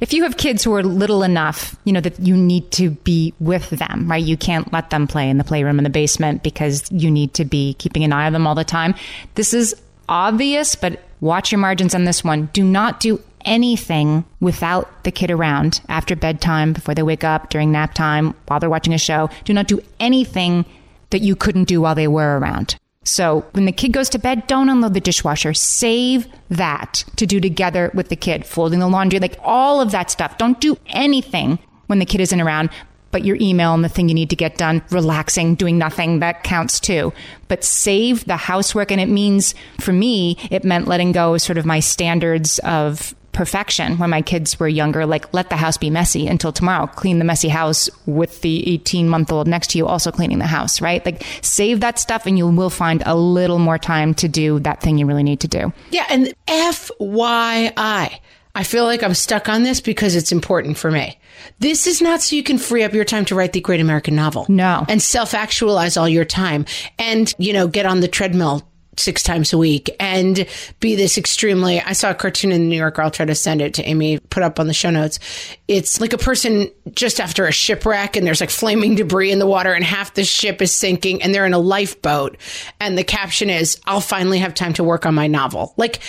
If you have kids who are little enough, you know, that you need to be with them, right? You can't let them play in the playroom in the basement because you need to be keeping an eye on them all the time. This is obvious, but watch your margins on this one. Do not do anything without the kid around after bedtime, before they wake up, during nap time, while they're watching a show. Do not do anything that you couldn't do while they were around. So when the kid goes to bed, don't unload the dishwasher. Save that to do together with the kid, folding the laundry, like all of that stuff. Don't do anything when the kid isn't around, but your email and the thing you need to get done, relaxing, doing nothing, that counts too. But save the housework. And it means, for me, it meant letting go of sort of my standards of perfection when my kids were younger like let the house be messy until tomorrow clean the messy house with the 18 month old next to you also cleaning the house right like save that stuff and you will find a little more time to do that thing you really need to do Yeah, and FYI. I feel like I'm stuck on this because it's important for me. This is not so you can free up your time to write the great American novel. No. And self actualize all your time and, you know, get on the treadmill six times a week and be this extremely I saw a cartoon in the New Yorker, I'll try to send it to Amy, put up on the show notes. It's like a person just after a shipwreck and there's like flaming debris in the water and half the ship is sinking and they're in a lifeboat. And the caption is, I'll finally have time to work on my novel. Like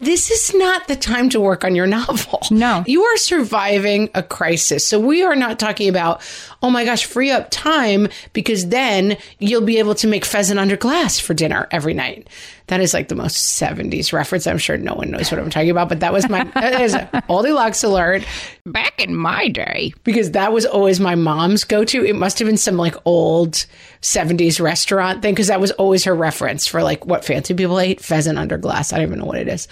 this is not the time to work on your novel. No. You are surviving a crisis. So we are not talking about, oh my gosh, free up time because then you'll be able to make pheasant under glass for dinner every night. That is like the most 70s reference. I'm sure no one knows what I'm talking about, but that was my that is Goldilocks alert back in my day because that was always my mom's go to. It must have been some like old 70s restaurant thing because that was always her reference for like what fancy people ate pheasant under glass. I don't even know what it is.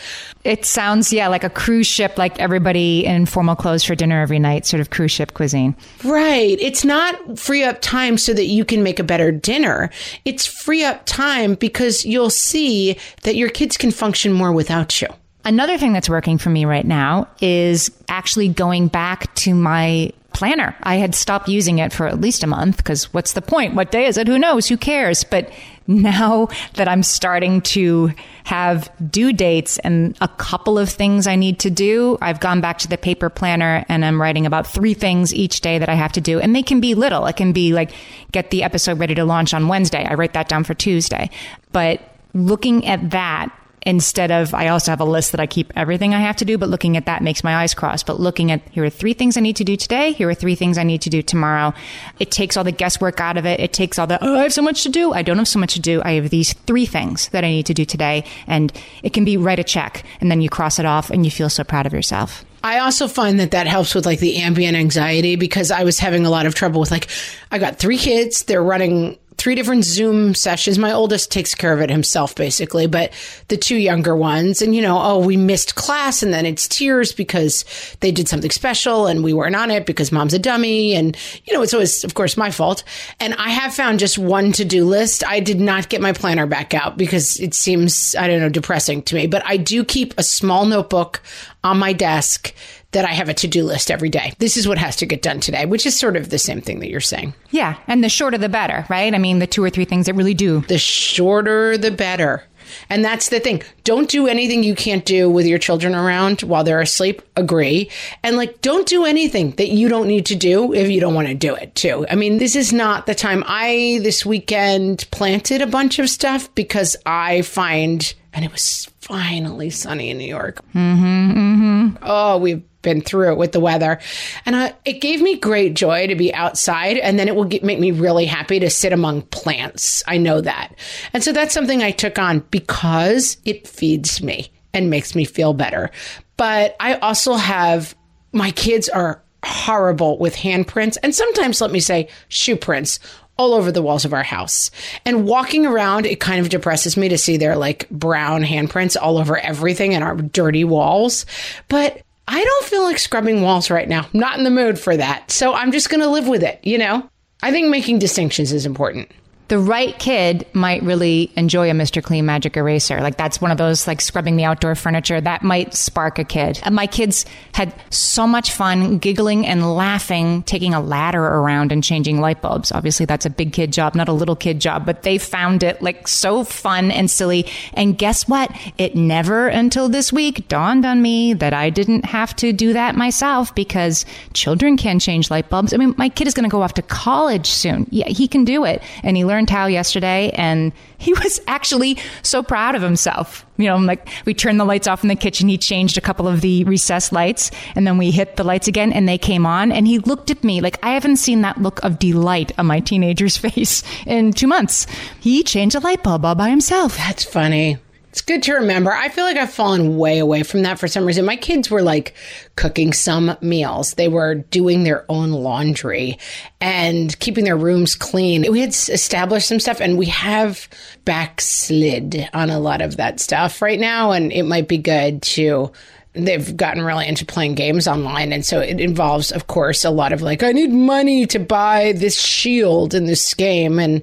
it sounds yeah like a cruise ship like everybody in formal clothes for dinner every night sort of cruise ship cuisine Right. It's not free up time so that you can make a better dinner. It's free up time because you'll see that your kids can function more without you. Another thing that's working for me right now is actually going back to my planner. I had stopped using it for at least a month because what's the point? What day is it? Who knows? Who cares? But now that I'm starting to have due dates and a couple of things I need to do, I've gone back to the paper planner and I'm writing about three things each day that I have to do. And they can be little. It can be like get the episode ready to launch on Wednesday. I write that down for Tuesday. But looking at that instead of I also have a list that I keep everything I have to do, but looking at that makes my eyes cross. But looking at here are three things I need to do today, here are three things I need to do tomorrow. It takes all the guesswork out of it. It takes all the oh, I have so much to do. I don't have so much to do. I have these three things that I need to do today, and it can be write a check, and then you cross it off, and you feel so proud of yourself. I also find that that helps with like the ambient anxiety because I was having a lot of trouble with like, I got three kids, they're running three different Zoom sessions. My oldest takes care of it himself, basically, but the two younger ones, and you know, oh, we missed class, and then it's tears because they did something special and we weren't on it because mom's a dummy. And, you know, it's always, of course, my fault. And I have found just one to do list. I did not get my planner back out because it seems, I don't know, depressing to me, but I do keep a small notebook on my desk that I have a to do list every day. This is what has to get done today, which is sort of the same thing that you're saying. Yeah, and the shorter the better, right? I mean, the two or three things that really do. The shorter, the better. And that's the thing. Don't do anything you can't do with your children around while they're asleep. Agree. And like, don't do anything that you don't need to do if you don't want to do it too. I mean, this is not the time. I, this weekend, planted a bunch of stuff because I find, and it was finally sunny in New York. Mm-hmm, mm-hmm. Oh, we've been through it with the weather. And I, it gave me great joy to be outside. And then it will get, make me really happy to sit among plants. I know that. And so that's something I took on because it feeds me and makes me feel better. But I also have, my kids are horrible with handprints and sometimes, let me say, shoe prints all over the walls of our house. And walking around, it kind of depresses me to see their like brown handprints all over everything and our dirty walls. But I don't feel like scrubbing walls right now. I'm not in the mood for that. So I'm just going to live with it, you know? I think making distinctions is important the right kid might really enjoy a Mr. Clean Magic Eraser. Like that's one of those like scrubbing the outdoor furniture that might spark a kid. And my kids had so much fun giggling and laughing, taking a ladder around and changing light bulbs. Obviously that's a big kid job, not a little kid job, but they found it like so fun and silly. And guess what? It never until this week dawned on me that I didn't have to do that myself because children can change light bulbs. I mean, my kid is going to go off to college soon. Yeah, he can do it. And he learned learned how yesterday and he was actually so proud of himself. You know, I'm like we turned the lights off in the kitchen. He changed a couple of the recessed lights and then we hit the lights again and they came on and he looked at me like I haven't seen that look of delight on my teenager's face in two months. He changed a light bulb all by himself. That's funny. It's good to remember. I feel like I've fallen way away from that for some reason. My kids were like cooking some meals. They were doing their own laundry and keeping their rooms clean. We had established some stuff and we have backslid on a lot of that stuff right now. And it might be good to they've gotten really into playing games online. And so it involves, of course, a lot of like, I need money to buy this shield in this game. And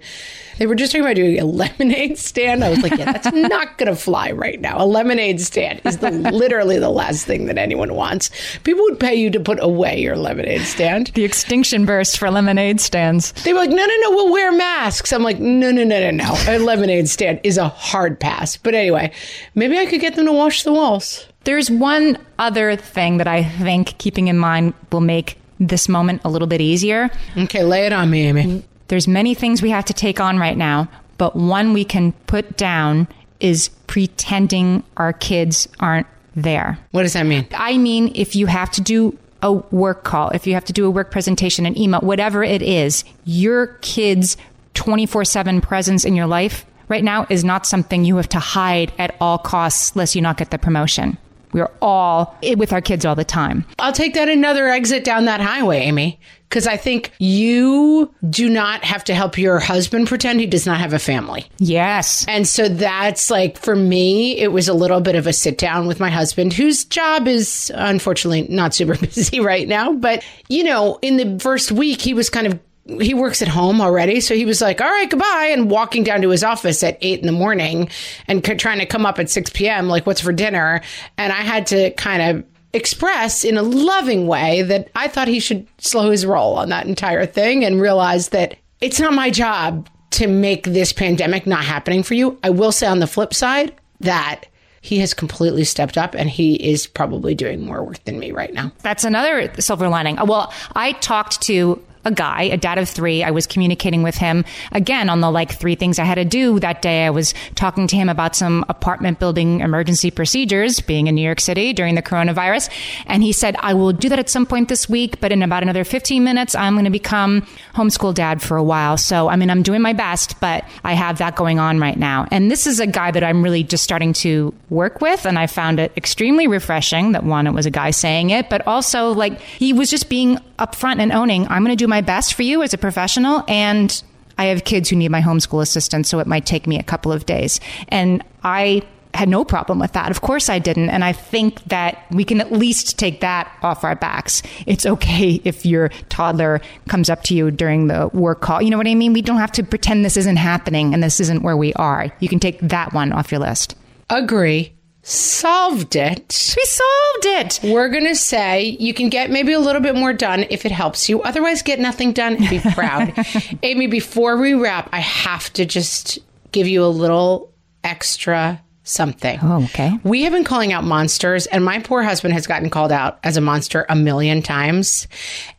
they were just talking about doing a lemonade stand. I was like, yeah, that's not going to fly right now. A lemonade stand is the, literally the last thing that anyone wants. People would pay you to put away your lemonade stand. The extinction burst for lemonade stands. They were like, no, no, no, we'll wear masks. I'm like, no, no, no, no, no. A lemonade stand is a hard pass. But anyway, maybe I could get them to wash the walls. There's one other thing that I think keeping in mind will make this moment a little bit easier. Okay, lay it on me, Amy. There's many things we have to take on right now, but one we can put down is pretending our kids aren't there. What does that mean? I mean, if you have to do a work call, if you have to do a work presentation, an email, whatever it is, your kids' 24 7 presence in your life right now is not something you have to hide at all costs lest you not get the promotion. We're all with our kids all the time. I'll take that another exit down that highway, Amy, because I think you do not have to help your husband pretend he does not have a family. Yes. And so that's like, for me, it was a little bit of a sit down with my husband, whose job is unfortunately not super busy right now. But, you know, in the first week, he was kind of he works at home already. So he was like, all right, goodbye. And walking down to his office at eight in the morning and c- trying to come up at 6 p.m., like, what's for dinner? And I had to kind of express in a loving way that I thought he should slow his roll on that entire thing and realize that it's not my job to make this pandemic not happening for you. I will say on the flip side that he has completely stepped up and he is probably doing more work than me right now. That's another silver lining. Well, I talked to a guy, a dad of three. I was communicating with him again on the like three things I had to do that day. I was talking to him about some apartment building emergency procedures being in New York City during the coronavirus. And he said, I will do that at some point this week, but in about another 15 minutes, I'm going to become homeschool dad for a while. So, I mean, I'm doing my best, but I have that going on right now. And this is a guy that I'm really just starting to work with. And I found it extremely refreshing that one, it was a guy saying it, but also like he was just being upfront and owning, I'm going to do my best for you as a professional. And I have kids who need my homeschool assistance, so it might take me a couple of days. And I had no problem with that. Of course I didn't. And I think that we can at least take that off our backs. It's okay if your toddler comes up to you during the work call. You know what I mean? We don't have to pretend this isn't happening and this isn't where we are. You can take that one off your list. Agree solved it. We solved it. We're going to say you can get maybe a little bit more done if it helps you. Otherwise, get nothing done and be proud. Amy, before we wrap, I have to just give you a little extra something. Oh, okay. We have been calling out monsters, and my poor husband has gotten called out as a monster a million times.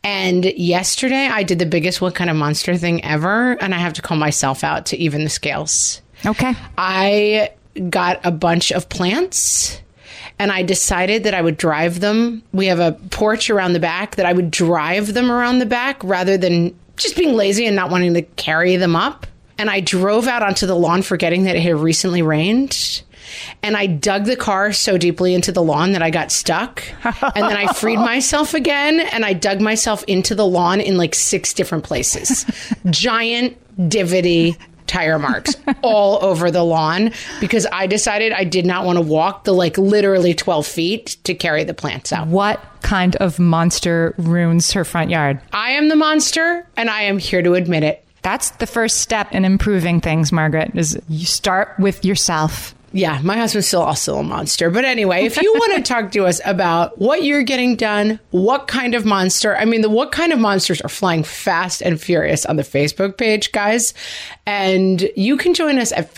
And yesterday, I did the biggest what kind of monster thing ever, and I have to call myself out to even the scales. Okay. I got a bunch of plants and I decided that I would drive them. We have a porch around the back that I would drive them around the back rather than just being lazy and not wanting to carry them up. And I drove out onto the lawn forgetting that it had recently rained. And I dug the car so deeply into the lawn that I got stuck. And then I freed myself again and I dug myself into the lawn in like six different places. Giant, divity tire marks all over the lawn because I decided I did not want to walk the like literally 12 feet to carry the plants out. What kind of monster ruins her front yard? I am the monster and I am here to admit it. That's the first step in improving things, Margaret, is you start with yourself. Yeah, my husband's still also a monster. But anyway, if you want to talk to us about what you're getting done, what kind of monster, I mean, the what kind of monsters are flying fast and furious on the Facebook page, guys. And you can join us at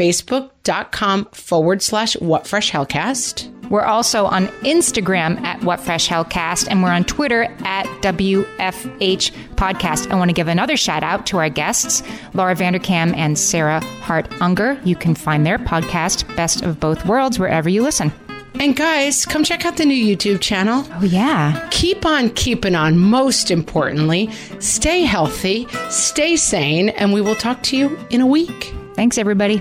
facebook.com forward slash what fresh hellcast. We're also on Instagram at What Fresh Hellcast, and we're on Twitter at WFH Podcast. I want to give another shout out to our guests, Laura Vanderkam and Sarah Hart Unger. You can find their podcast, Best of Both Worlds, wherever you listen. And guys, come check out the new YouTube channel. Oh, yeah. Keep on keeping on. Most importantly, stay healthy, stay sane, and we will talk to you in a week. Thanks, everybody.